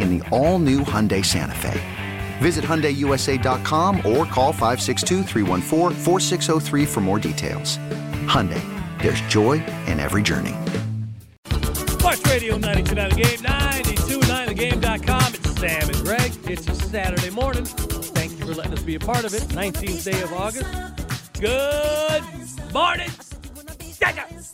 in the all new Hyundai Santa Fe. Visit HyundaiUSA.com or call 562 for more details. Hyundai, there's joy in every journey. Sports Radio 929 The Game, 929thegame.com. It's Sam and Greg. It's a Saturday morning. Thank you for letting us be a part of it. 19th day of August. Good morning.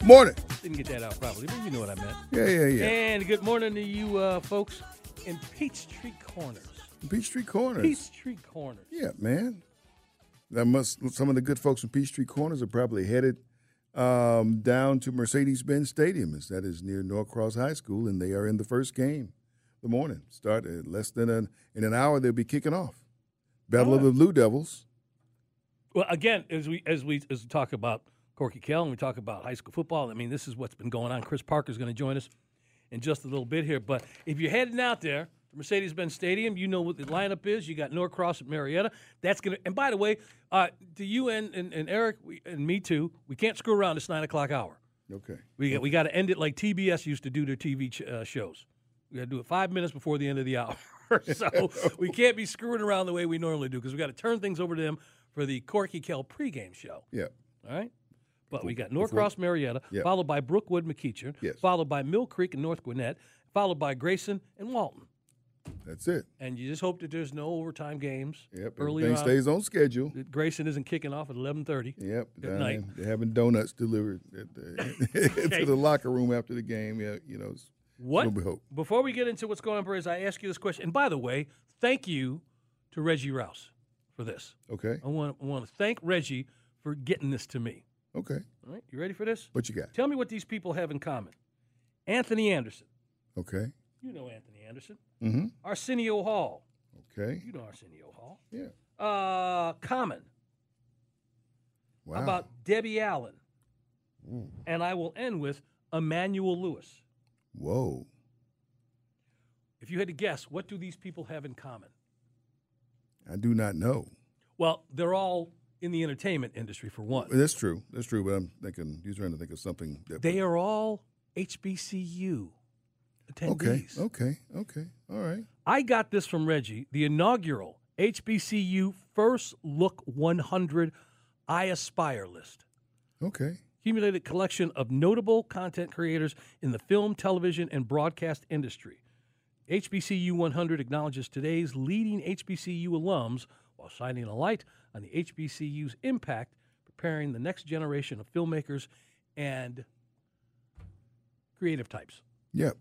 Morning. Didn't get that out properly, but you know what I meant. Yeah, yeah, yeah. And good morning to you uh, folks in Peachtree Corners. Peachtree Corners. Peachtree Corners. Yeah, man. That must some of the good folks in Peachtree Corners are probably headed um, down to Mercedes-Benz Stadium, as that is near Norcross High School, and they are in the first game. The morning start at less than an in an hour. They'll be kicking off. Battle of the Blue Devils. Well, again, as we as we as we talk about Corky Kell and we talk about high school football, I mean, this is what's been going on. Chris Parker is going to join us in just a little bit here. But if you're heading out there to Mercedes-Benz Stadium, you know what the lineup is. You got Norcross at Marietta. That's going to. And by the way, uh, to you and, and, and Eric we, and me too, we can't screw around this nine o'clock hour. Okay. We got, we got to end it like TBS used to do their TV ch- uh, shows. We got to do it five minutes before the end of the hour. so we can't be screwing around the way we normally do because we got to turn things over to them for the Corky Kell pregame show. Yeah. All right. But we got Norcross Marietta, Yep. followed by Brookwood McEachern, Yes. followed by Mill Creek and North Gwinnett, followed by Grayson and Walton. That's it. And you just hope that there's no overtime games. Yep. Earlier Everything on, stays on schedule. that Grayson isn't kicking off at 11:30. Yep. Good down night. They're having donuts delivered at the, to the locker room after the game. Yeah, you know. it's- What? What we hope. Before we get into what's going on, Perez, I ask you this question. And by the way, thank you to Reggie Rouse for this. Okay. I want, I want to thank Reggie for getting this to me. Okay. All right, you ready for this? What you got? Tell me what these people have in common. Anthony Anderson. Okay. You know Anthony Anderson. Mm-hmm. Arsenio Hall. Okay. You know Arsenio Hall. Yeah. Uh, Common. Wow. How about Debbie Allen? And I will end with Emmanuel Lewis. Whoa. If you had to guess, what do these people have in common? I do not know. Well, they're all in the entertainment industry for one. That's true. That's true. But I'm thinking you're trying to think of something. That They are all HBCU okay. attendees. Okay. Okay. All right. I got this from Reggie, the inaugural HBCU First Look 100 I Aspire list. Okay. Accumulated collection of notable content creators in the film, television, and broadcast industry. HBCU 100 acknowledges today's leading HBCU alums while shining a light on the HBCU's impact, preparing the next generation of filmmakers and creative types. Yep.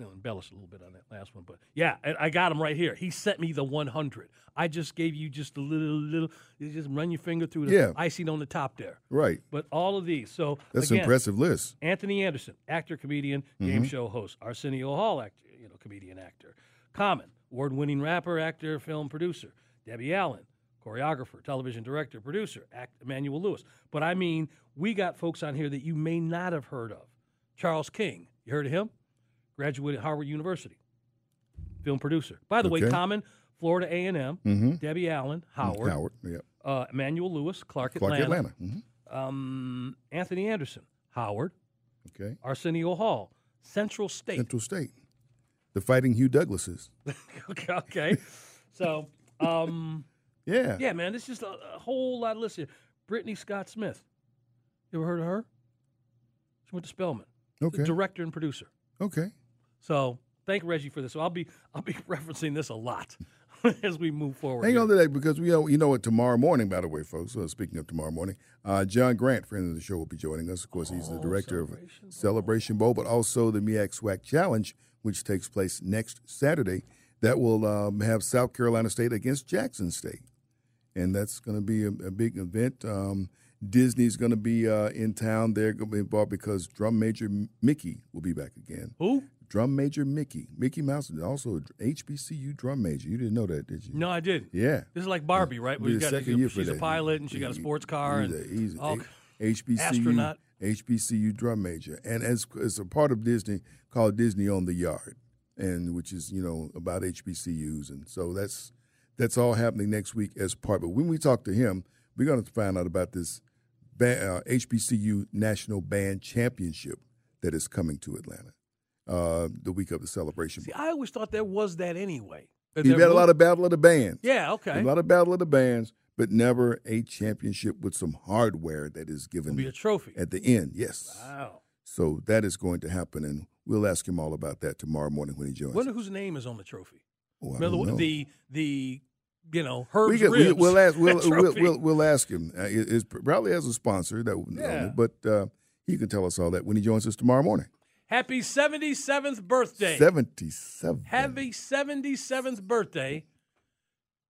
I'll embellish a little bit on that last one, but yeah, I got him right here. He sent me the 100. I just gave you just a little, little. You just run your finger through the Yeah. icing on the top there. Right. But all of these. So That's an impressive list. Anthony Anderson, actor, comedian, game mm-hmm. show host. Arsenio Hall, actor, you know, comedian, actor. Common, award-winning rapper, actor, film producer. Debbie Allen, choreographer, television director, producer. Act Emmanuel Lewis. But I mean, we got folks on here that you may not have heard of. Charles King, you heard of him? Graduated Harvard University. Film producer. By the way, Common, Florida A and M, Mm-hmm. Debbie Allen, Howard, Howard. Yep. Uh, Emmanuel Lewis, Clark, Clark Atlanta, Atlanta. hmm Um, Anthony Anderson, Howard, Okay. Arsenio Hall, Central State. Central State. The Fighting Hugh Douglases. okay, okay. so um, Yeah. yeah, man, it's just a, a whole lot of lists here. Brittany Scott Smith, you ever heard of her? She went to Spelman. Okay. director and producer. Okay. So thank Reggie for this. So I'll be I'll be referencing this a lot as we move forward. Hang here. on to that because we know you know what tomorrow morning, by the way, folks. Uh, speaking of tomorrow morning, uh, John Grant, friend of the show, will be joining us. Of course, he's the Oh, director of Celebration Bowl. Celebration Bowl, but also the MEAC SWAC Challenge, which takes place next Saturday. That will um, have South Carolina State against Jackson State, and that's going to be a, a big event. Um, Disney's going to be uh, in town. They're going to be involved because Drum Major Mickey will be back again. Who? Drum Major Mickey, Mickey Mouse, and also a HBCU drum major. You didn't know that, did you? No, I didn't. Yeah. This is like Barbie, right? Be Where got, second year for she's a that. pilot and she got a sports car He's and a, he's a HBCU astronaut. HBCU drum major, and as as a part of Disney called Disney on the Yard, and which is you know about HBCUs, and so that's that's all happening next week as part. But when we talk to him, we're going to find out about this ba- uh, HBCU National Band Championship that is coming to Atlanta uh, the week of the celebration. See, I always thought there was that anyway. That You've had a lot of battle of the bands. Yeah, okay. A lot of battle of the bands, but never a championship with some hardware that is It'll given be a trophy. at the end. Yes. Wow. So that is going to happen, and we'll ask him all about that tomorrow morning when he joins. Wonder whose name is on the trophy. Oh, I Remember don't know. the the you know we Herb's we, ribs. we'll ask. We'll, we'll, we'll, we'll ask him. Uh, it, probably as a sponsor that, Yeah. but uh, he can tell us all that when he joins us tomorrow morning. Happy 77th birthday. Seventy-seven. Happy 77th birthday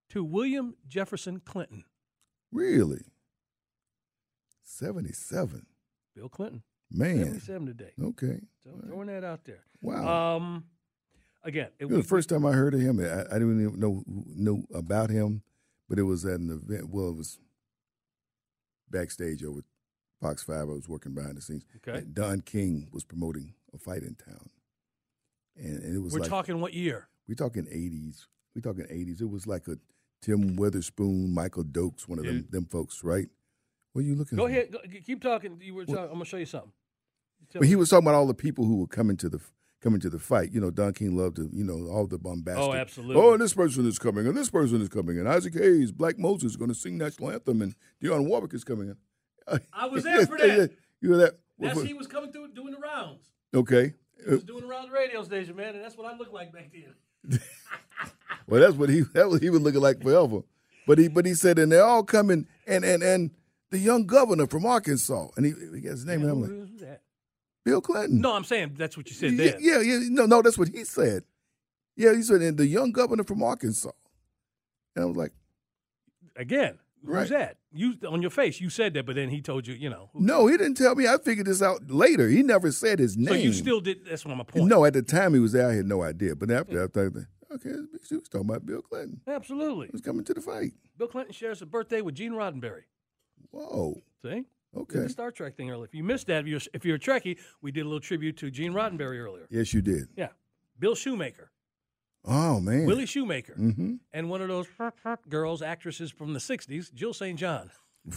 to William Jefferson Clinton. Really. Seventy-seven. Bill Clinton. Man. 77 today. Okay. So throwing that out there. Wow. Um, again, it know, was the first time I heard of him, I, I didn't even know know about him, but it was at an event. Well, it was backstage over Fox Five. I was working behind the scenes. Okay. And Don King was promoting a fight in town, and, and it was We're like talking what year? We're talking eighties. We're talking eighties. It was like a Tim Witherspoon, Michael Dokes, one of them them folks, right? What are you looking? Go for? ahead. Go, keep talking. You were. Talking, I'm gonna show you something. Tell But me. he was talking about all the people who were coming to the coming to the fight. You know, Don King loved to, you know, all the bombastic. Oh, oh absolutely. Oh, and this person is coming, and this person is coming, and Isaac Hayes, Black Moses, is going to sing national anthem, and Dionne Warwick is coming in. I was there for that. You were that? That's he was coming through doing the rounds. Okay. He was doing around the radio station, man, and that's what I looked like back then. Well, that's what he that was he was looking like forever. But he but he said, and they're all coming, and and and the young governor from Arkansas, and he, he got his name, and I'm like Who's that? Bill Clinton. No, I'm saying that's what you said yeah, yeah, yeah, no, no, that's what he said. Yeah, he said, and the young governor from Arkansas, and I was like. Again, who's Right. that? You on your face, you said that, but then he told you, you know. who- No, he didn't tell me. I figured this out later. He never said his name. So you still did. That's what my point. No, at the time he was there, I had no idea. But after I thought, okay, he was talking about Bill Clinton. Absolutely. He was coming to the fight. Bill Clinton shares a birthday with Gene Roddenberry. Whoa. See? Okay. the Star Trek thing earlier. If you missed that, if you're, if you're a Trekkie, we did a little tribute to Gene Roddenberry earlier. Yes, you did. Yeah. Bill Shoemaker, Oh man. Willie Shoemaker, Mm-hmm. and one of those girls, actresses from the 60s, Jill St. John.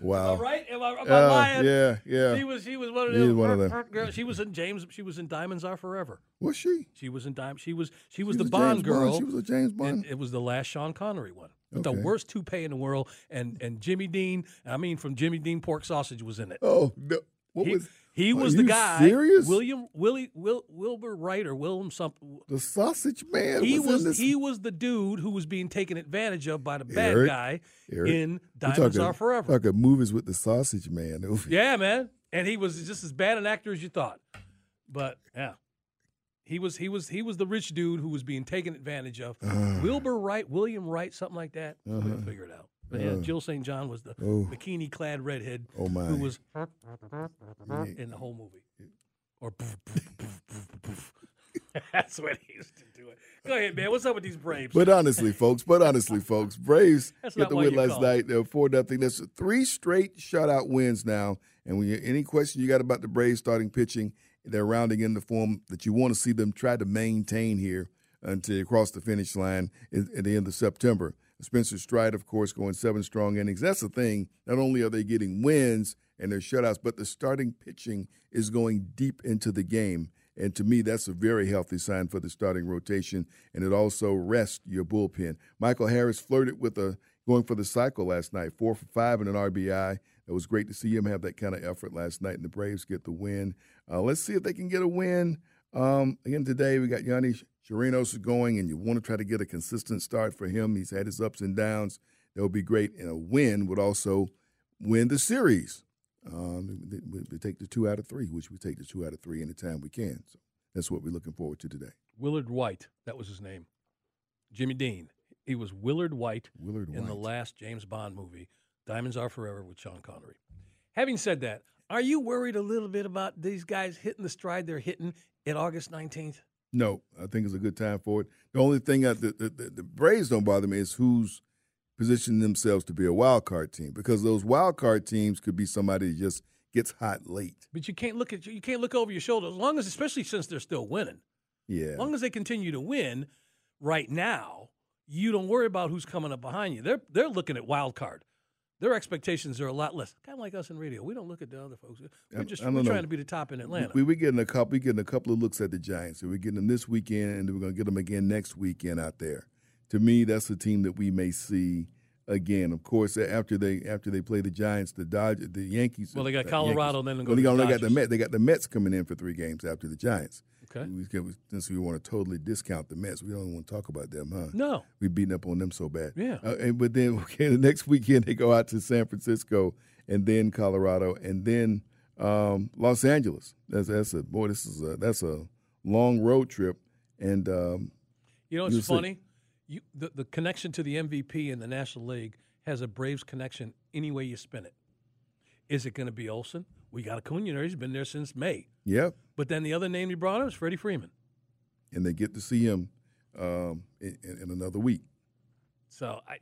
Wow. All right? Am I, am I Uh, lying? yeah, yeah. She was, she was one of was one of them. girls. She was in James. She was in Diamonds Are Forever. Was she? She was in Diamonds. She was she was She the was Bond James Bond. girl. She was a James Bond. it was the last Sean Connery one. With The worst toupee in the world, and and Jimmy Dean. I mean, from Jimmy Dean, pork sausage was in it. Oh no. What he, was he was the guy. Serious? William Willie Will Wilbur Wright or Willem something. the sausage man He was, was he was the dude who was being taken advantage of by the bad Eric, guy Eric, in Diamonds talking- Are Forever. Talking movies with the sausage man. Yeah, man. And he was just as bad an actor as you thought. But yeah. He was he was he was the rich dude who was being taken advantage of. Uh. Wilbur Wright, William Wright, something like that. Uh-huh. figure it out. But yeah, Uh. Jill St. John was the Oh. bikini clad redhead Oh my. who was in the whole movie. Or. That's what he used to do it. Go ahead, man. What's up with these Braves? But honestly, folks, but honestly, folks, Braves That's get the win last night. They're four nothing. That's three straight shutout wins now. And when you any question you got about the Braves starting pitching, they're rounding in the form that you want to see them try to maintain here until you cross the finish line at the end of September. Spencer Strider, of course, going seven strong innings. That's the thing. Not only are they getting wins and their shutouts, but the starting pitching is going deep into the game. And to me, that's a very healthy sign for the starting rotation, and it also rests your bullpen. Michael Harris flirted with a going for the cycle last night, four for five and an RBI. It was great to see him have that kind of effort last night, and the Braves get the win. Uh, let's see if they can get a win um, again today. We got Yonny Chirinos going, and you want to try to get a consistent start for him. He's had his ups and downs. That would be great, and a win would also win the series. Um, we take the two out of three, which we take the two out of three anytime we can. So that's what we're looking forward to today. Willard Whyte, that was his name. Jimmy Dean. He was Willard Whyte Willard in White. the last James Bond movie, Diamonds Are Forever with Sean Connery. Having said that, are you worried a little bit about these guys hitting the stride they're hitting at August 19th? No, I think it's a good time for it. The only thing that the, the, the, the Braves don't bother me is who's positioning themselves to be a wild card team because those wild card teams could be somebody that just gets hot late. But you can't look at you can't look over your shoulder as long as especially since they're still winning. Yeah. As long as they continue to win right now, you don't worry about who's coming up behind you. They're they're looking at wild card. Their expectations are a lot less. Kind of like us in radio. We don't look at the other folks. We're just we're know. trying to be the top in Atlanta. We we getting a couple. We getting a couple of looks at the Giants. We're getting them this weekend, and we're going to get them again next weekend out there. To me, that's the team that we may see again. Of course, after they after they play the Giants, the Dodgers, the Yankees. Well, they got uh, Colorado, Yankees. then they go Well, to they got, the they got the Mets. They got the Mets coming in for three games after the Giants. Okay. We, since we want to totally discount the Mets, we don't want to talk about them, huh? no. we beating up on them so bad. Yeah. Uh, and but then okay, the next weekend they go out to San Francisco and then Colorado and then um, Los Angeles. That's that's a boy. This is a that's a long road trip. And um, You know, it's You'll see. You the, the connection to the MVP in the National League has a Braves connection any way you spin it. Is it going to be Olson? We got Acuna there. He's been there since May. yep, But then the other name you brought up is Freddie Freeman. and they get to see him um, in, in another week. So I,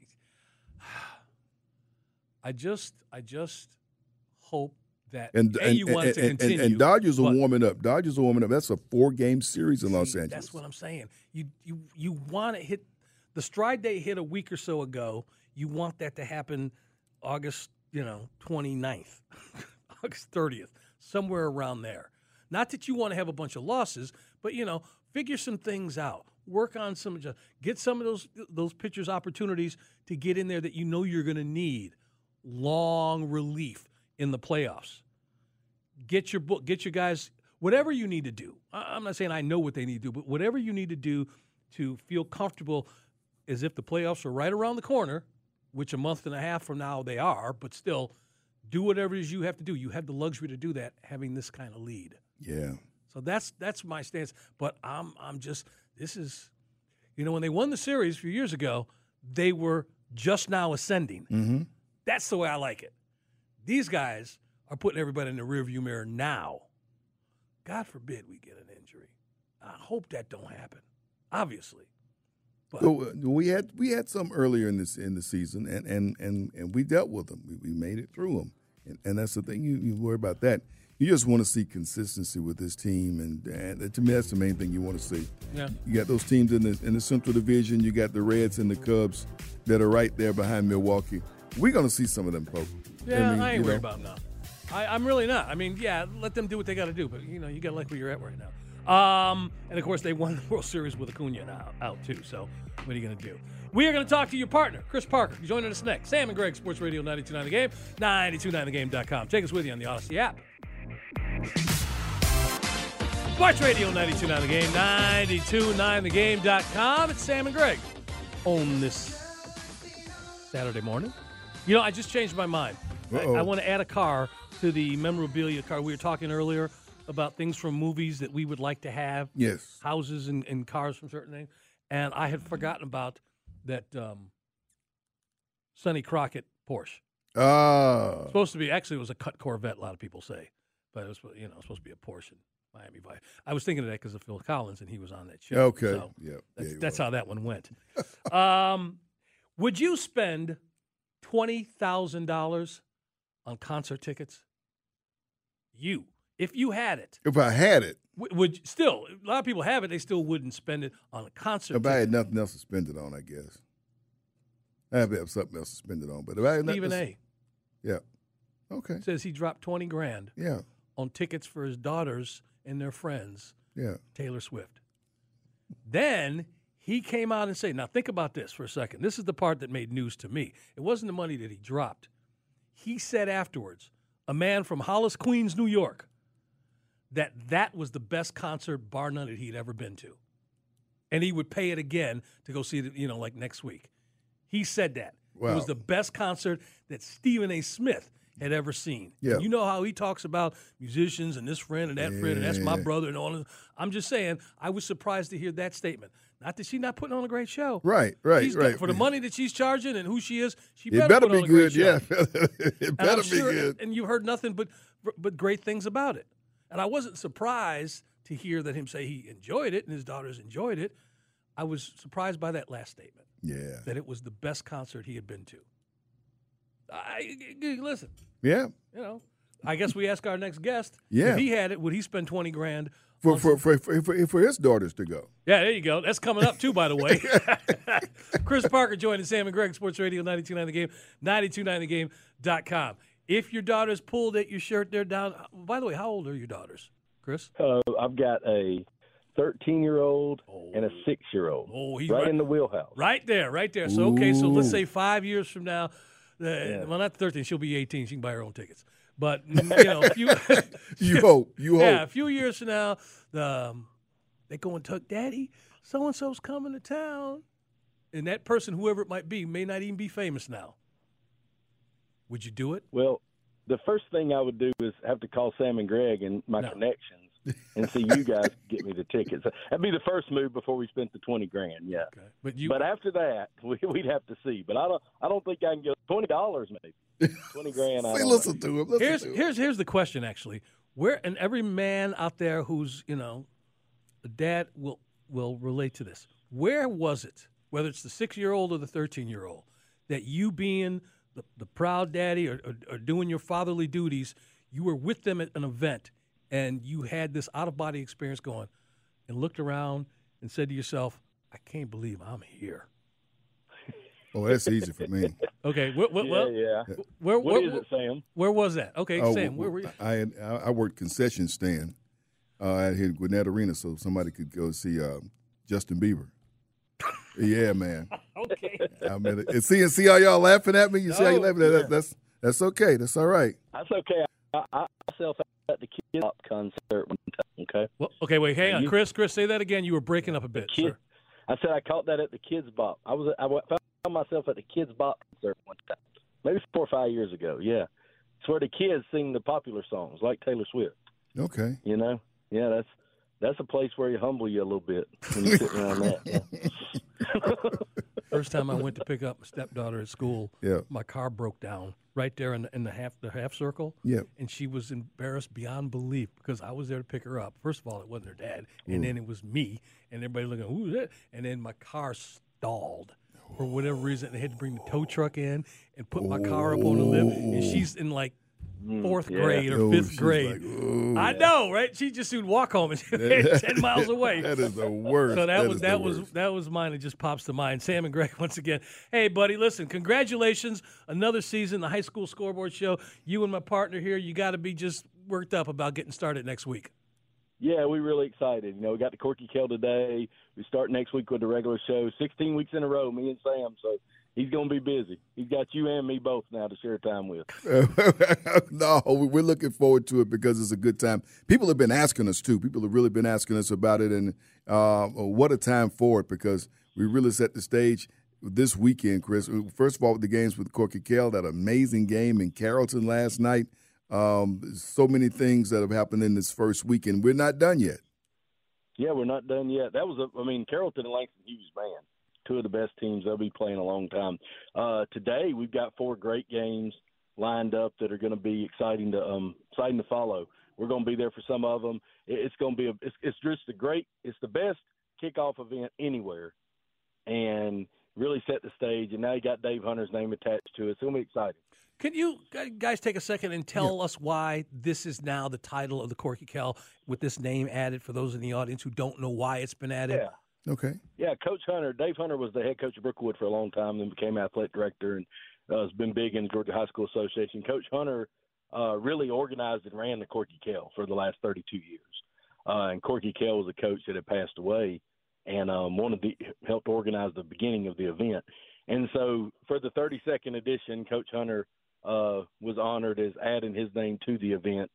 I just, I just hope that And A, and, you want it to and, continue. and Dodgers are warming up. Dodgers are warming up. That's a four game series in Los Angeles. That's what I'm saying. You you you want to hit the stride they hit a week or so ago. You want that to happen August, you know, 29th, August 30th, somewhere around there. Not that you want to have a bunch of losses, but you know, figure some things out. Work on some get some of those those pitchers opportunities to get in there that you know you're going to need long relief in the playoffs get your book, get your guys, whatever you need to do. I'm not saying I know what they need to do, but whatever you need to do to feel comfortable as if the playoffs are right around the corner, which a month and a half from now they are, but still do whatever it is you have to do. You have the luxury to do that having this kind of lead. yeah. So that's that's my stance. But I'm I'm just this is you know, when they won the series a few years ago, they were just now ascending. Mm-hmm. That's the way I like it. These guys are putting everybody in the rearview mirror now. God forbid we get an injury. I hope that don't happen. Obviously. But So we had we had some earlier in this in the season, and and and, and we dealt with them. We, we made it through them, and, and that's the thing. You, you worry about that. You just want to see consistency with this team, and, and to me, that's the main thing you want to see. yeah. You got those teams in the in the Central Division. You got the Reds and the Cubs that are right there behind Milwaukee. We're going to see some of them folks. Yeah, I, mean, ain't worried know, about them now. I, I'm really not. I mean, yeah, let them do what they got to do, but you know, you got to like where you're at right now. Um, and of course, they won the World Series with Acuna now, out too. So, what are you going to do? We are going to talk to your partner, Chris Parker, joining us next. Sam and Greg, Sports Radio 929 The Game, 929thegame.com. Take us with you on the Audacy app. Sports Radio 929 The Game, 929thegame.com. It's Sam and Greg on this Saturday morning. You know, I just changed my mind. I, I want to add a car to the memorabilia car. We were talking earlier about things from movies that we would like to have, Yes. houses and, and cars from certain things. And I had forgotten about that um, Sonny Crockett Porsche. Ah. Supposed to be, actually, it was a cut Corvette, a lot of people say. But it was, you know, supposed to be a Porsche in Miami Vice. I was thinking of that because of Phil Collins, and he was on that show. Okay. So Yep. that's, Yeah, that's were. how that one went. um, would you spend twenty thousand dollars on concert tickets? You, if you had it, If I had it, W- Would still a lot of people have it. They still wouldn't spend it on a concert. If I had nothing else to spend it on, I guess. I have to have something else to spend it on. But if I had Stephen A. Yeah. Okay. says he dropped twenty grand Yeah. on tickets for his daughters and their friends, Yeah. Taylor Swift. Then he came out and said, "Now think about this for a second. This is the part that made news to me. It wasn't the money that he dropped. He said afterwards, a man from Hollis, Queens, New York, that that was the best concert, bar none, that he'd ever been to, and he would pay it again to go see it. You know, like next week. He said that it was the best concert that Stephen A. Smith had ever seen. Yeah. You know how he talks about musicians and this friend and that friend and that's my brother and all. Of, I'm just saying, I was surprised to hear that statement. Not that she's not putting on a great show. Right, right, She's right. for the money that she's charging and who she is. She better, better put be on a great good. show. Yeah. it better be sure, good. And you've heard nothing but but great things about it. And I wasn't surprised to hear that him say he enjoyed it and his daughters enjoyed it. I was surprised by that last statement Yeah. that it was the best concert he had been to. I listen, Yeah. you know. I guess we ask our next guest. Yeah. If he had it, would he spend twenty grand? For, on for, for, for, for, for his daughters to go. Yeah, there you go. That's coming up too, by the way. Chris Parker joining Sam and Greg, Sports Radio 929 The Game, 929thegame.com. If your daughters pulled at your shirt, they're down. By the way, how old are your daughters, Chris? Uh, I've got a 13 year old and a six year old. Oh, he's right, right- in the wheelhouse. Right there, right there. So, okay, so let's say five years from now, uh, Yeah. well, not 13, she'll be 18. She can buy her own tickets. But, you know, a few, You hope. You hope. yeah, a few years from now, um, they go and tuck, Daddy, so and so's coming to town. And that person, whoever it might be, may not even be famous now. Would you do it? Well, the first thing I would do is have to call Sam and Greg and my No. connections and see you guys get me the tickets. That'd be the first move before we spent the 20 grand. Yeah. Okay. But you, But after that, we, we'd have to see. But I don't. I don't think I can get twenty dollars maybe. Twenty grand. I See, don't listen know. to him. Listen here's to him. here's here's the question actually. Where and every man out there who's you know, a dad will will relate to this. Where was it, whether it's the six year old or the thirteen year old, that you being the, the proud daddy or, or, or doing your fatherly duties, you were with them at an event and you had this out of body experience going, and looked around and said to yourself, "I can't believe I'm here." Oh, that's easy for me. Okay, wh- wh- Yeah, well, yeah. where What where, is it, Sam? where was that? Okay, Oh, Sam, where were you? I, had, I I worked concession stand uh, out here in Gwinnett Arena, so somebody could go see uh, Justin Bieber. Yeah, man. Okay. I mean, and see, and see how y'all laughing at me. You see how you No, laughing? That, that's that's okay. That's all right. That's okay. I, I myself at the Kidz Bop concert one time. Okay. Well, okay, wait, hang on, You- Chris. Chris, say that again. You were breaking up a bit, Kid, sir. I said I caught that at the Kidz Bop. I was I found myself at the Kidz Bop concert one time, maybe four or five years ago. Yeah, it's where the kids sing the popular songs like Taylor Swift. Okay. You know, yeah, that's that's a place where you humble you a little bit when you sit around that. First time I went to pick up my stepdaughter at school, Yeah. my car broke down right there in the, in the half the half circle. Yeah. and she was embarrassed beyond belief because I was there to pick her up. First of all, it wasn't her dad, and then it was me, and everybody looking, who's that? And then my car stalled for whatever reason. They had to bring the tow truck in and put my car up on the lift, and she's in like Mm, fourth yeah. grade or Oh, fifth grade. like, ooh. I know, right? She just soon walk home and ten miles away. That is the worst. So that, was that was worst. that was mine. It just pops to mind. Sam and Greg once again. Hey, buddy, listen, congratulations, another season, the high school scoreboard show. You and my partner here, you got to be just worked up about getting started next week. Yeah, we're really excited. You know, we got the Corky Kell today. We start next week with the regular show. 16 weeks in a row, me and Sam. So he's going to be busy. He's got you and me both now to share time with. no, we- we're looking forward to it because it's a good time. People have been asking us too. People have really been asking us about it, and uh, what a time for it because we really set the stage this weekend, Chris. First of all, with the games with Corky Kell, that amazing game in Carrollton last night. Um, so many things that have happened in this first weekend. We're not done yet. Yeah, we're not done yet. That was, a, I mean, Carrollton and Langston Hughes, man, two of the best teams. They'll be playing a long time. Uh, today, we've got four great games lined up that are going to be exciting to um, exciting to follow. We're going to be there for some of them. It's going to be a, it's, it's just a great, it's the best kickoff event anywhere, and really set the stage, and now you got Dave Hunter's name attached to it. It's going to be exciting. Can you guys take a second and tell yeah. us why this is now the title of the Corky Kell with this name added for those in the audience who don't know why it's been added? Yeah. Okay. Yeah, Coach Hunter, Dave Hunter was the head coach of Brookwood for a long time, then became athletic director and uh, has been big in the Georgia High School Association. Coach Hunter uh, really organized and ran the Corky Kell for the last 32 years. Uh, and Corky Kell was a coach that had passed away and um, one of the helped organize the beginning of the event. And so for the 32nd edition, Coach Hunter uh, was honored as adding his name to the event.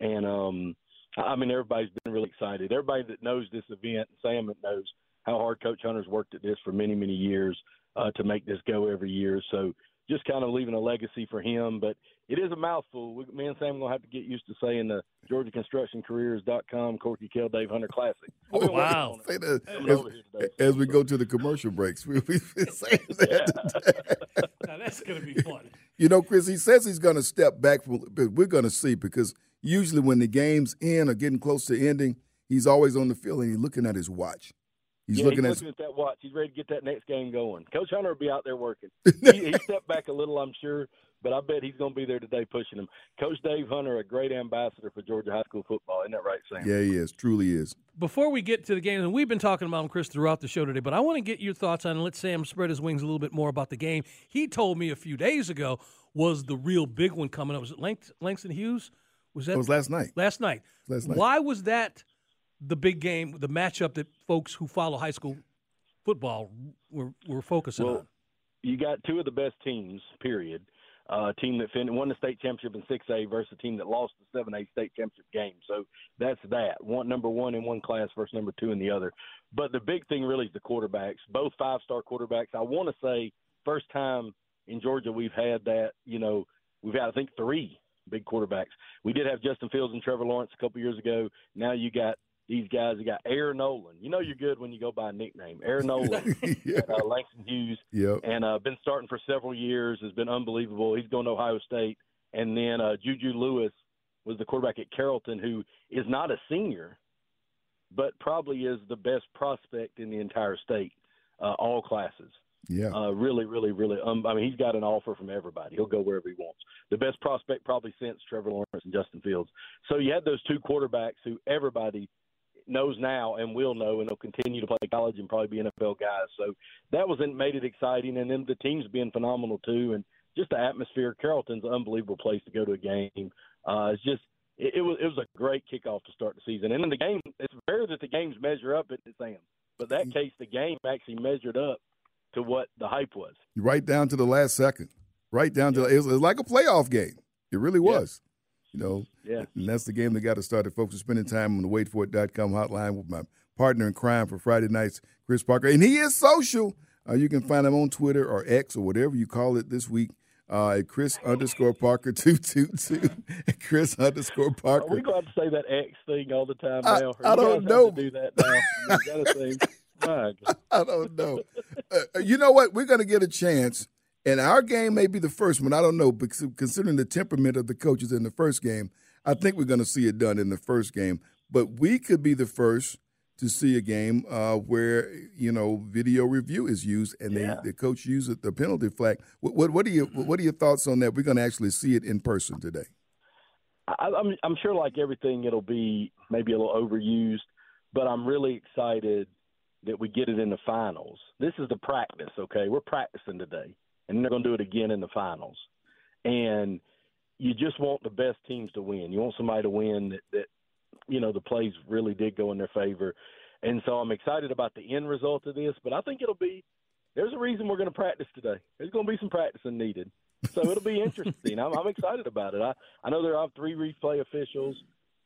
And um, I mean, everybody's been really excited. Everybody that knows this event, Sam knows how hard Coach Hunter's worked at this for many, many years uh, to make this go every year. So just kind of leaving a legacy for him. But it is a mouthful. We, me and Sam are going to have to get used to saying the GeorgiaConstructionCareers.com Corky Kell Dave Hunter Classic. Oh, wow. Say that as, as, we go to the commercial breaks, we'll be saying that. now, that's going to be fun. You know, Chris, he says he's going to step back, but we're going to see because usually when the game's in or getting close to ending, he's always on the field and he's looking at his watch. He's yeah, looking, he's looking at, at that watch. He's ready to get that next game going. Coach Hunter will be out there working. he, he stepped back a little, I'm sure, but I bet he's going to be there today pushing him. Coach Dave Hunter, a great ambassador for Georgia high school football. Isn't that right, Sam? Yeah, he is. Truly is. Before we get to the game, and we've been talking about him, Chris, throughout the show today, but I want to get your thoughts on. Let Sam spread his wings a little bit more about the game. He told me a few days ago was the real big one coming up. Was it Langston Hughes? Was that? It was last night. Last night. Last night. Why was that the big game, the matchup that folks who follow high school football we're, we're focusing well, on? You got two of the best teams, period. Uh, a team that fin- won the state championship in 6A versus a team that lost the 7A state championship game. So that's that. One number one in one class versus number two in the other. But the big thing really is the quarterbacks. Both five star quarterbacks. I want to say first time in Georgia we've had that. You know, we've had I think three big quarterbacks. We did have Justin Fields and Trevor Lawrence a couple years ago. Now you got these guys. You got Air Noland. You know you're good when you go by a nickname. Air Noland, yeah. uh, Langston Hughes, yep. and uh, been starting for several years. Has been unbelievable. He's going to Ohio State, and then uh, Juju Lewis was the quarterback at Carrollton, who is not a senior, but probably is the best prospect in the entire state, uh, all classes. Yeah. Uh, really, really, really. Um, I mean, he's got an offer from everybody. He'll go wherever he wants. The best prospect probably since Trevor Lawrence and Justin Fields. So you had those two quarterbacks who everybody knows now and will know, and they'll continue to play college and probably be NFL guys. So that was made it exciting, and then the team's being phenomenal too, and just the atmosphere. Carrollton's an unbelievable place to go to a game. Uh, it's just it, it was it was a great kickoff to start the season, and then the game. It's rare that the games measure up at Sam, but that mm. case, the game actually measured up to what the hype was. Right down to the last second, right down to it was, it was like a playoff game. It really was. You know, yeah. And that's the game that got us started. Folks are spending time on the waitforit.com hotline with my partner in crime for Friday nights, Chris Parker. And he is social. Uh, you can find him on Twitter or X or whatever you call it this week uh, at Chris underscore Parker two two two. Chris underscore Parker. Are we going to say that X thing all the time now? I, I don't know. do that now. you got to think. I don't know. Uh, you know what? We're going to get a chance and our game may be the first one. I don't know, because considering the temperament of the coaches in the first game, I think we're going to see it done in the first game. But we could be the first to see a game uh, where you know video review is used and yeah. they, the coach uses the penalty flag. What, what, what are you what are your thoughts on that? We're going to actually see it in person today. I, I'm I'm sure, like everything, it'll be maybe a little overused, but I'm really excited that we get it in the finals. This is the practice, okay? We're practicing today and they're going to do it again in the finals. And you just want the best teams to win. You want somebody to win that, that you know the plays really did go in their favor. And so I'm excited about the end result of this, but I think it'll be there's a reason we're going to practice today. There's going to be some practicing needed. So it'll be interesting. I'm, I'm excited about it. I, I know there are three replay officials.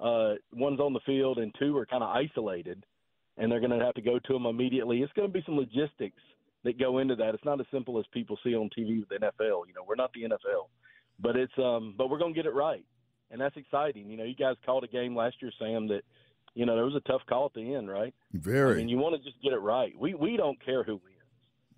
Uh, one's on the field and two are kind of isolated, and they're going to have to go to them immediately. It's going to be some logistics that go into that. It's not as simple as people see on TV with the NFL. You know, we're not the NFL, but it's um, but we're gonna get it right, and that's exciting. You know, you guys called a game last year, Sam, that you know there was a tough call at the end, right? Very. I mean, you want to just get it right. We we don't care who wins,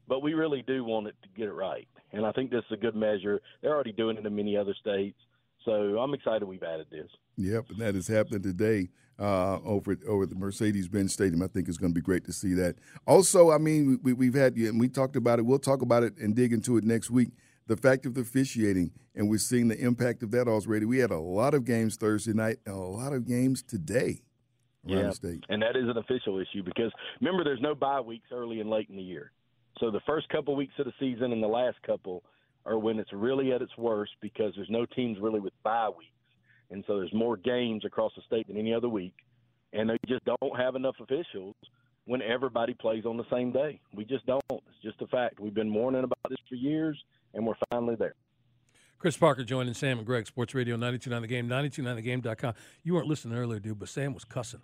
but we really do want it to get it right, and I think this is a good measure. They're already doing it in many other states. So I'm excited we've added this. Yep, and that is happening today uh, over at, over at the Mercedes-Benz Stadium. I think it's going to be great to see that. Also, I mean, we, we've had and we talked about it. We'll talk about it and dig into it next week. The fact of the officiating, and we're seeing the impact of that already. We had a lot of games Thursday night, and a lot of games today around yeah, the state. and that is an official issue because remember, there's no bye weeks early and late in the year. So the first couple weeks of the season and the last couple are when it's really at its worst because there's no teams really with bye weeks, and so there's more games across the state than any other week, and they just don't have enough officials when everybody plays on the same day. We just don't. It's just a fact. We've been warning about this for years, and we're finally there. Chris Parker joining Sam and Greg, Sports Radio 929 The Game, 929thegame.com. You weren't listening earlier, dude, but Sam was cussing.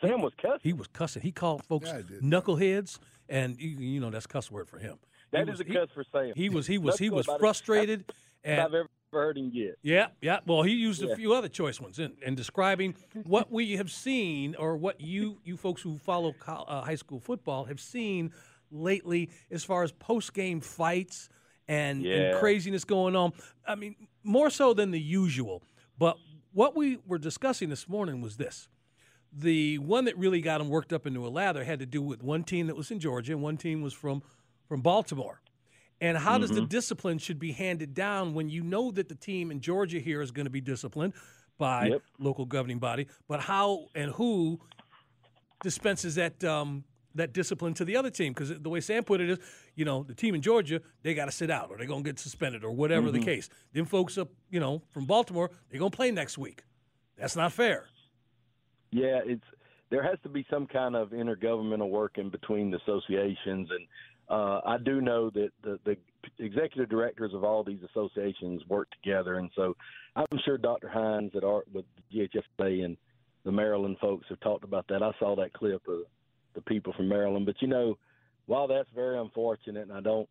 Sam was cussing. He was cussing. He called folks Yeah, knuckleheads, and you, you know that's cuss word for him. He That was- is a he- cuss for Sam. He was he was he was about it. frustrated, That's and I've ever heard him get. Yeah, yeah. Well, he used a few other choice ones in, in describing what we have seen, or what you you folks who follow uh, high school football have seen lately, as far as post game fights and, and craziness going on. I mean, more so than the usual. But what we were discussing this morning was this. The one that really got him worked up into a lather had to do with one team that was in Georgia and one team was from from Baltimore. And how does the Mm-hmm. discipline should be handed down when you know that the team in Georgia here is going to be disciplined by Yep. local governing body, but how and who dispenses that um, that discipline to the other team? Because the way Sam put it is, you know, the team in Georgia they got to sit out or they're going to get suspended or whatever Mm-hmm. the case. Then folks up, you know, from Baltimore they're going to play next week. That's not fair. Yeah, it's there has to be some kind of intergovernmental work in between the associations, and uh, I do know that the, the executive directors of all these associations work together, and so I'm sure Dr. Hines at Art with GHSA and the Maryland folks have talked about that. I saw that clip of the people from Maryland, but you know, while that's very unfortunate, and I don't.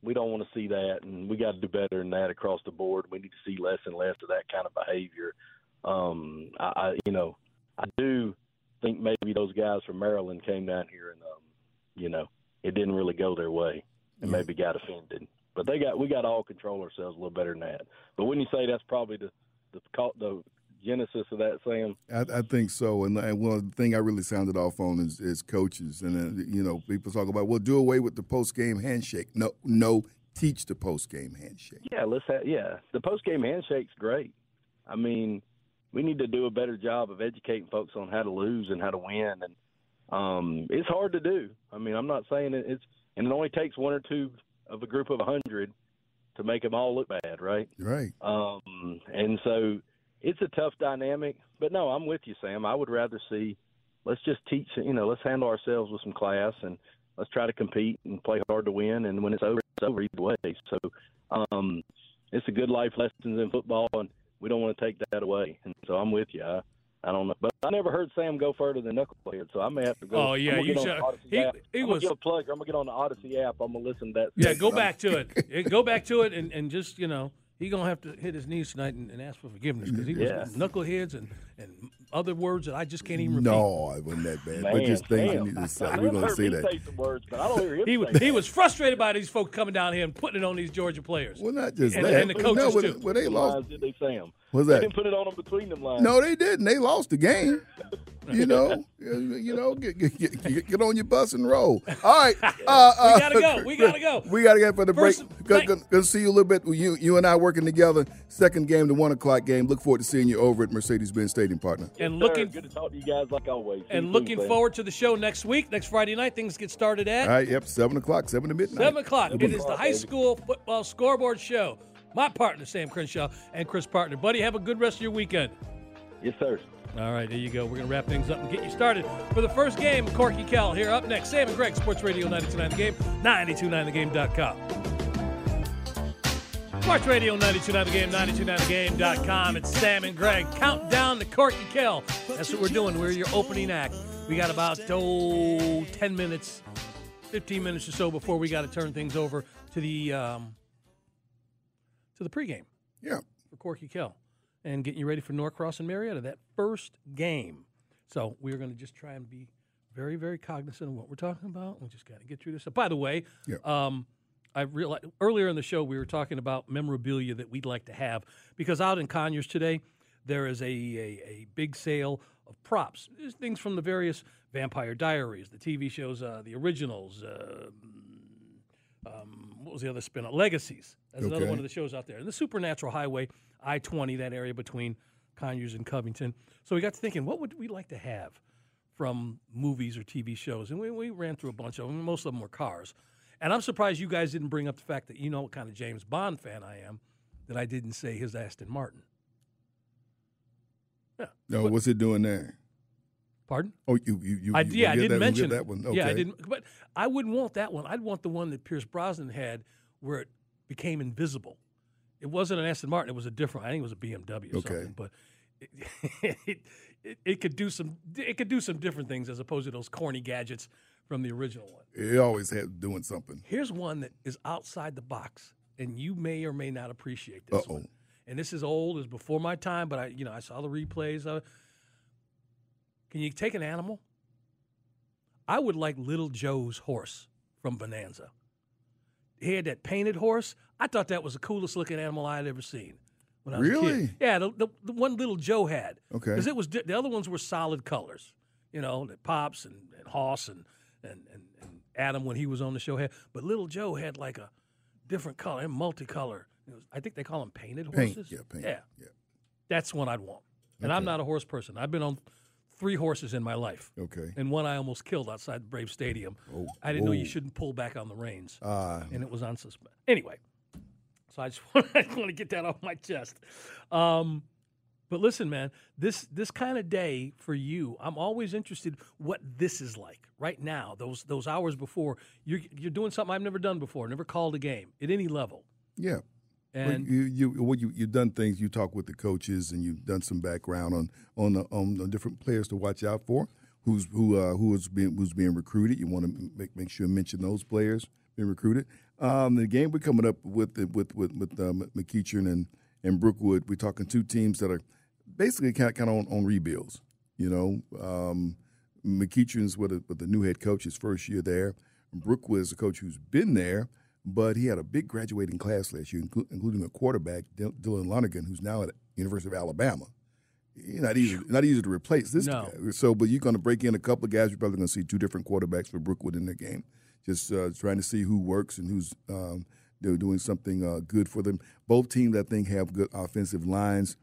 We don't want to see that, and we got to do better than that across the board. We need to see less and less of that kind of behavior. Um, I, I, you know, I do think maybe those guys from Maryland came down here and um, you know it didn't really go their way and maybe got offended. But they got we got to all control ourselves a little better than that. But wouldn't you say that's probably the the the genesis of that, Sam, I, I think so, and, and one thing I really sounded off on is, is coaches, and uh, you know, people talk about well, do away with the post game handshake. No, no, teach the post game handshake. yeah, let's have yeah. The post game handshake's great. I mean, we need to do a better job of educating folks on how to lose and how to win, and um, it's hard to do. I mean, I'm not saying it, it's and it only takes one or two of a group of a hundred to make them all look bad, right? Right. Um, and so it's a tough dynamic. But no, I'm with you, Sam. I would rather see let's just teach, you know, let's handle ourselves with some class and let's try to compete and play hard to win. And when it's over, it's over either way. So um, it's a good life lessons in football, and we don't want to take that away. And so I'm with you. I, I don't know, but I never heard Sam go further than knucklehead, so I may have to go. Oh, yeah, you should- he- he I'm was- a plug. I'm gonna get on the Audacy app. I'm gonna listen to that. Yeah, go back to it. Go back to it, and, and just you know, he gonna have to hit his knees tonight and, and ask for forgiveness because he was knuckleheads and, and other words that I just can't even repeat. No, it wasn't that bad. but just things you need to say. We're gonna heard say that. Say words, but I don't hear him He was he was frustrated by these folks coming down here and putting it on these Georgia players. Well, not just And- that. and the coaches, no, too. well, well, they Them lost. did they say 'em? What's They that? didn't put it on them between them lines. No, they didn't. They lost the game. You know, you you know, get, get, get, get on your bus and roll. All right, uh, uh, We gotta go. We gotta go. We gotta get for the First, break. Good, thank- good, good to see you a little bit. You, you and I working together. Second game, the one o'clock game. Look forward to seeing you over at Mercedes-Benz Stadium, partner. And Sir, looking good to talk to you guys like always. See and you looking soon, Sam. forward to the show next week, next Friday night. Things get started at All right, yep, seven o'clock, seven to midnight. Seven o'clock. It is the o'clock, high baby. school football scoreboard show. My partner, Sam Crenshaw, and Chris Parker. Buddy, have a good rest of your weekend. Yes, sir. All right, there you go. We're going to wrap things up and get you started for the first game. Corky Kell here up next. Sam and Greg, Sports Radio 929 The Game, 929thegame.com. Sports Radio 929 The Game, 929thegame.com. It's Sam and Greg. Countdown to Corky Kell. That's what we're doing. We're your opening act. We got about, oh, 10 minutes, 15 minutes or so before we got to turn things over to the um, to the pregame Yeah. for Corky Kell and getting you ready for Norcross and Marietta, that first game. So we're going to just try and be very, very cognizant of what we're talking about. We just got to get through this. By the way, Yeah. um, I realized earlier in the show we were talking about memorabilia that we'd like to have because out in Conyers today there is a, a, a big sale of props, There's things from the various Vampire Diaries, the TV shows, uh, the originals. Uh, um, what was the other spin? Off legacies. That's another one of the shows out there. And the Supernatural Highway, I 20, that area between Conyers and Covington. So we got to thinking, what would we like to have from movies or TV shows? And we, we ran through a bunch of them. Most of them were cars. And I'm surprised you guys didn't bring up the fact that you know what kind of James Bond fan I am, that I didn't say his Aston Martin. Yeah. No, what's it doing there? Pardon? Oh, you you you. I, you yeah, I didn't mention that one. Okay. Yeah, I didn't. But I wouldn't want that one. I'd want the one that Pierce Brosnan had, where it became invisible. It wasn't an Aston Martin. It was a different. I think it was a BMW or Okay. something. But it, it, it, it could do some. It could do some different things as opposed to those corny gadgets from the original one. It always had doing something. Here's one that is outside the box, and you may or may not appreciate this Uh-oh. one. And this is old, is before my time, but I, you know, I saw the replays. Of it. Can you take an animal? I would like Little Joe's horse from Bonanza. He had that painted horse. I thought that was the coolest looking animal I had ever seen. When I was a kid. Really? Yeah, the, the, the one Little Joe had. Okay. Because it was the other ones were solid colors. You know, that Pops and, and Hoss and, and, and, and Adam when he was on the show had. But Little Joe had like a different color, and multicolor. It was, I think they call them painted Paint. horses. Yeah, paint. Yeah, Yeah. that's one I'd want. And I'm not a horse person. I've been on three horses in my life, Okay. and one I almost killed outside Brave Stadium. Oh, I didn't know you shouldn't pull back on the reins, Ah, and it was on suspend. Anyway, so I just want, I just want to get that off my chest. Um, but listen, man, this this kind of day for you, I'm always interested what this is like right now. Those those hours before you're you're doing something I've never done before, never called a game at any level, yeah. Well, and you you well, you you've done things. You talk with the coaches, and you've done some background on on the, on the different players to watch out for. Who's who uh, who is being who's being recruited? You want to make make sure mention those players being recruited. Um, the game we're coming up with with with with uh, McEachern and and Brookwood. We're talking two teams that are basically kind of, kind of on, on rebuilds. You know, um, McEachern's with a, with the new head coach his first year there. Brookwood is a coach who's been there, but he had a big graduating class last year, inclu- including a quarterback, Dil- Dylan Lonergan, who's now at University of Alabama. He's not easy, not easy to replace this No. guy. So, but you're going to break in a couple of guys. You're probably going to see two different quarterbacks for Brookwood in the game. Just uh, trying to see who works and who's um, they're doing something uh, good for them. Both teams, I think, have good offensive lines.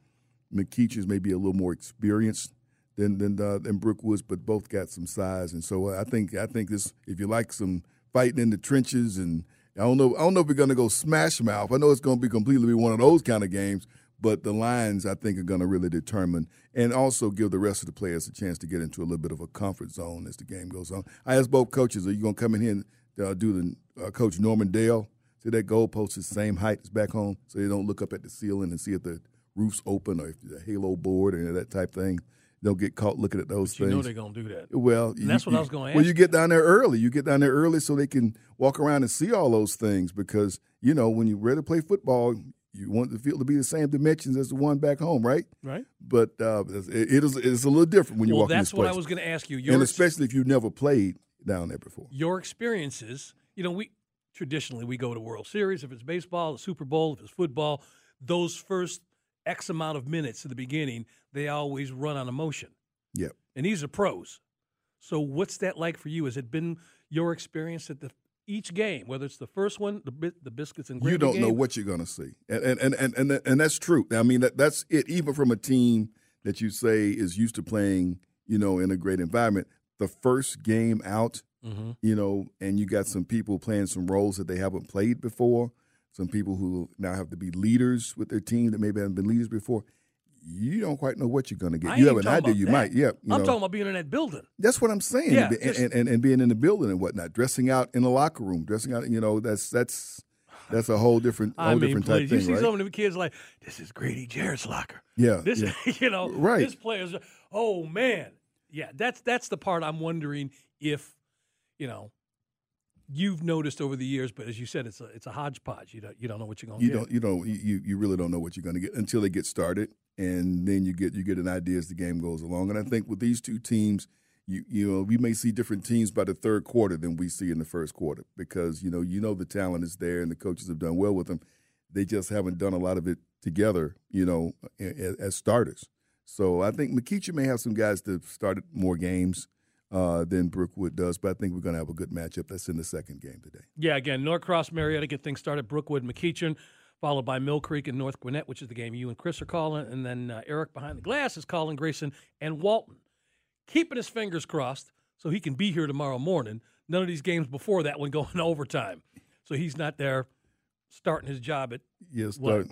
McEachern's may be a little more experienced than than uh, than but both got some size, and so uh, I think I think this if you like some fighting in the trenches, and I don't know I don't know if we're going to go smash mouth. I know it's going to be completely one of those kind of games, but the lines I think are going to really determine, and also give the rest of the players a chance to get into a little bit of a comfort zone as the game goes on. I asked both coaches, are you going to come in here and uh, do the uh, coach Norman Dale? See that goalpost is the same height as back home, so they don't look up at the ceiling and see if the roof's open or if the halo board or that type thing. Don't get caught looking at those you things. You know they're gonna do that. Well, And that's what I was gonna ask. Well, you get down there early. You get down there early so they can walk around and see all those things because you know when you're ready to play football, you want the field to be the same dimensions as the one back home, right? Right. But uh, it, it is it's a little different when you Well, walk in that's this what I was going to ask you. Your and especially if you've never played down there before. your experiences. You know, we traditionally we go to World Series if it's baseball, the Super Bowl, if it's football. Those first X amount of minutes at the beginning, they always run on emotion. Yep. And these are pros. So what's that like for you? Has it been your experience at the each game, whether it's the first one, the the biscuits and you don't know what you're going to see, and and and and and, that's true. I mean, that, that's it. Even from a team that you say is used to playing, you know, in a great environment, the first game out, Mhm. you know, and you got some people playing some roles that they haven't played before. Some people who now have to be leaders with their team that maybe haven't been leaders before. You don't quite know what you're going to get. I you have an idea. You that. might, yeah. You I'm know. talking about being in that building. That's what I'm saying. Yeah, and, just- and, and, and being in the building and whatnot, dressing out in the locker room, dressing out. You know, that's that's that's a whole different, whole I mean, different type please, you thing, see right? some of the kids like this is Grady Jarrett's locker. yeah, This, yeah. you know, Right. This player's. Oh man, yeah. That's that's the part I'm wondering if, you know, you've noticed over the years. But as you said, it's a it's a hodgepodge. You don't you don't know what you're going to you get. don't, you don't, you you really don't know what you're going to get until they get started, and then you get you get an idea as the game goes along. And I think with these two teams, you you know we may see different teams by the third quarter than we see in the first quarter because you know you know the talent is there and the coaches have done well with them. They just haven't done a lot of it together, you know, as, as starters. So I think McEachern may have some guys that started more games uh, than Brookwood does, but I think we're going to have a good matchup. That's in the second game today. Yeah, again, Norcross, Marietta get things started. Brookwood, McEachern, followed by Mill Creek and North Gwinnett, which is the game you and Chris are calling, and then uh, Eric behind the glass is calling Grayson and Walton keeping his fingers crossed so he can be here tomorrow morning. None of these games before that one going overtime, so he's not there starting his job at yes, what,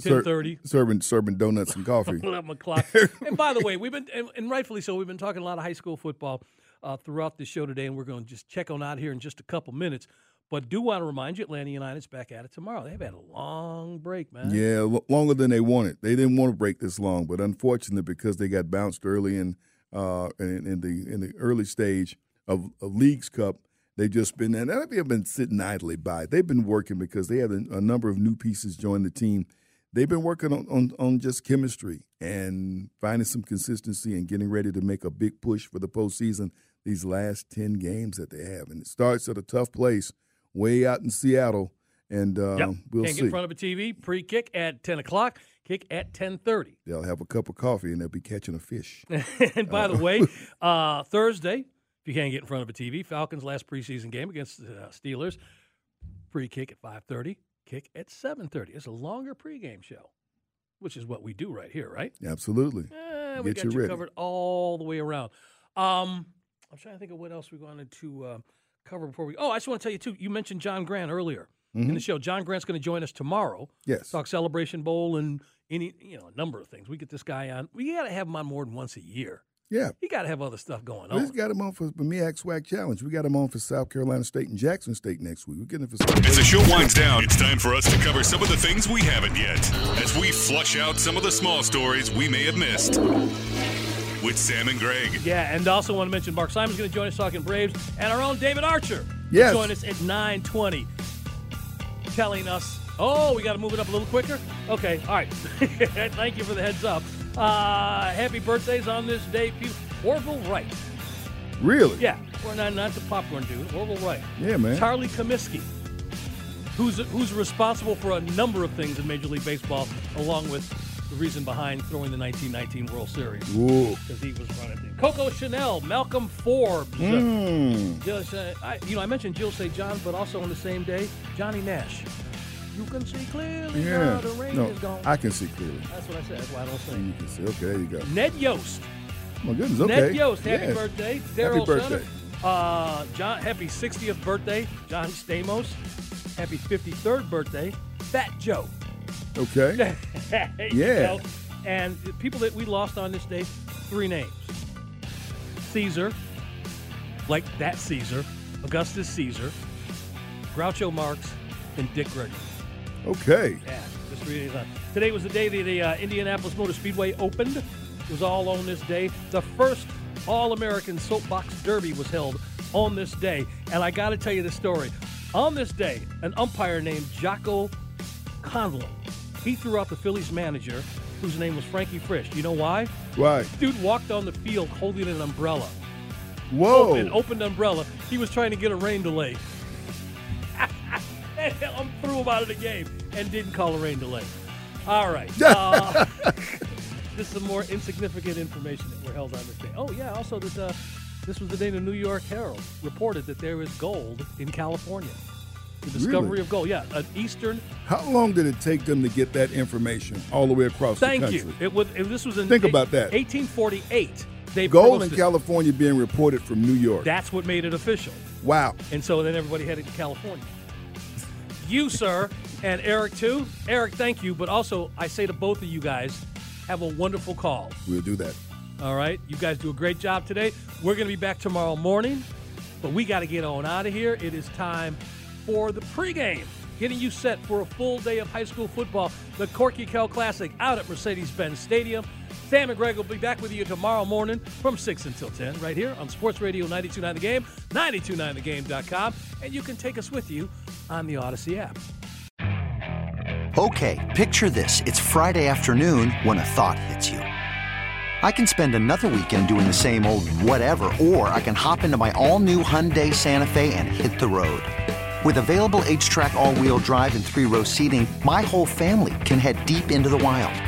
ten thirty, serving serving donuts and coffee. Eleven o'clock. and by the way, we've been and, and, rightfully so. We've been talking a lot of high school football uh, throughout the show today, and we're going to just check on out here in just a couple minutes. But do want to remind you, Atlanta United's back at it tomorrow. They've had a long break, man. Yeah, l- longer than they wanted. They didn't want to break this long, but unfortunately, because they got bounced early in uh, in, in, the in the early stage of, of Leagues Cup. They've just been and they've been sitting idly by. They've been working because they have a, a number of new pieces join the team. They've been working on, on, on just chemistry and finding some consistency and getting ready to make a big push for the postseason. These last ten games that they have, and it starts at a tough place, way out in Seattle, and uh, yep. we'll Can't see. get in front of a TV. Pre-kick at ten o'clock kick at 10.30. They'll have a cup of coffee and they'll be catching a fish. and by uh, the way, uh, Thursday, you can't get in front of a TV, Falcons' last preseason game against the uh, Steelers, pre-kick at 5.30, kick at 7.30. It's a longer pregame show, which is what we do right here, right? Absolutely. Eh, we got you, ready. covered all the way around. Um, I'm trying to think of what else we wanted to uh, cover before we. Oh, I just want to tell you too. You mentioned John Grant earlier mm-hmm. in the mm-hmm. show. John Grant's going to join us tomorrow. Yes. Talk Celebration Bowl and any you know a number of things. We get this guy on. We got to have him on more than once a year. Yeah, he got to have other stuff going on. We got him on for the MEAC SWAC Challenge. We got him on for South Carolina State and Jackson State next week. We're getting it for. As the show winds down, it's time for us to cover some of the things we haven't yet, as we flush out some of the small stories we may have missed. With Sam and Greg. Yeah, and also want to mention Mark Simon's going to join us talking Braves, and our own David Archer. Yes. Join us at 9:20, telling us Oh, we got to move it up a little quicker? Okay, all right. Thank you for the heads up. Uh, happy birthdays on this day, Orville Wright. Really? Yeah. Or not, not the popcorn dude. Orville Wright. Yeah, man. Charlie Comiskey, who's who's responsible for a number of things in Major League Baseball, along with the reason behind throwing the 1919 World Series. Because he was running. Coco Chanel, Malcolm Forbes. Mm. Just, uh, I, you know, I mentioned Jill St. John, but also on the same day, Johnny Nash. You can see clearly yeah. now the rain no, is gone. I can see clearly. That's what I said. That's why I don't sing. You can see. Okay, there you go. Ned Yost. My goodness. Okay. Ned Yost. Happy yeah. birthday. Daryl Happy birthday. Uh, John. Happy 60th birthday, John Stamos. Happy 53rd birthday, Fat Joe. Okay. yeah. Know? And the people that we lost on this day, three names: Caesar, like that Caesar, Augustus Caesar, Groucho Marx, and Dick Gregory. Okay. Yeah, just three days on. Today was the day that the uh, Indianapolis Motor Speedway opened. It was all on this day. The first All American Soapbox Derby was held on this day. And I got to tell you the story. On this day, an umpire named Jocko Conlan, he threw out the Phillies manager, whose name was Frankie Frisch. You know why? Why? Dude walked on the field holding an umbrella. Whoa. An opened umbrella. He was trying to get a rain delay. and threw him out of the game and didn't call a rain delay. All right. Uh, just some more insignificant information that were held on this day. Oh, yeah. Also, that uh, this was the day the New York Herald reported that there is gold in California. The discovery really? of gold. Yeah, an eastern. How long did it take them to get that information all the way across Thank the country? Thank you. It was. It, this was in. Think eight, about that. 1848. They gold in California being reported from New York. That's what made it official. Wow. And so then everybody headed to California you, sir, and Eric, too. Eric, thank you. But also, I say to both of you guys, have a wonderful call. We'll do that. All right. You guys do a great job today. We're going to be back tomorrow morning, but we got to get on out of here. It is time for the pregame, getting you set for a full day of high school football, the Corky Kell Classic out at Mercedes Benz Stadium. Sam and Greg will be back with you tomorrow morning from 6 until 10 right here on Sports Radio 929 The Game, 929thegame.com, and you can take us with you on the Audacy app. Okay, picture this. It's Friday afternoon when a thought hits you. I can spend another weekend doing the same old whatever, or I can hop into my all-new Hyundai Santa Fe and hit the road. With available HTRAC all-wheel drive and three-row seating, my whole family can head deep into the wild.